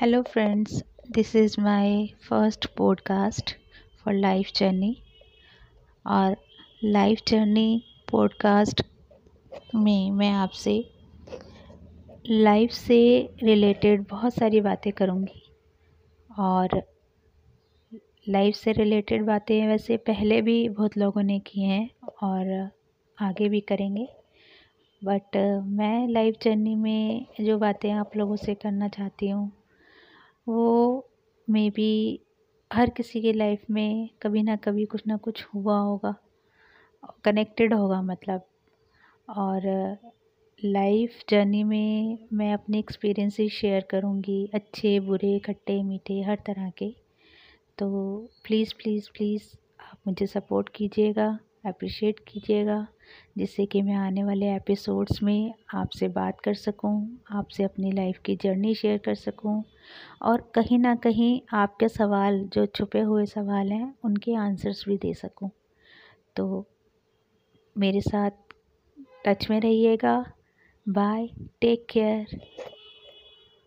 Hello, friends. This is my first podcast for life journey और life journey podcast में मैं आपसे life से रिलेटेड बहुत सारी बातें करूँगी। और लाइफ से रिलेटेड बातें वैसे पहले भी बहुत लोगों ने की हैं और आगे भी करेंगे। बट मैं लाइफ जर्नी में जो बातें आप लोगों से करना चाहती हूँ वो मे बी हर किसी के लाइफ में कभी ना कभी कुछ ना कुछ हुआ होगा कनेक्टेड होगा मतलब। और लाइफ जर्नी में मैं अपने एक्सपीरियंसेस शेयर करूँगी, अच्छे, बुरे, खट्टे, मीठे, हर तरह के। तो प्लीज़ प्लीज़ प्लीज़ आप मुझे सपोर्ट कीजिएगा अप्रिशिएट कीजिएगा। जिससे कि मैं आने वाले एपिसोड्स में आपसे बात कर सकूँ, आपसे अपनी लाइफ की जर्नी शेयर कर सकूँ और कहीं ना कहीं आपके सवाल जो छुपे हुए सवाल हैं उनके आंसर्स भी दे सकूँ। तो मेरे साथ टच में रहिएगा। Bye take care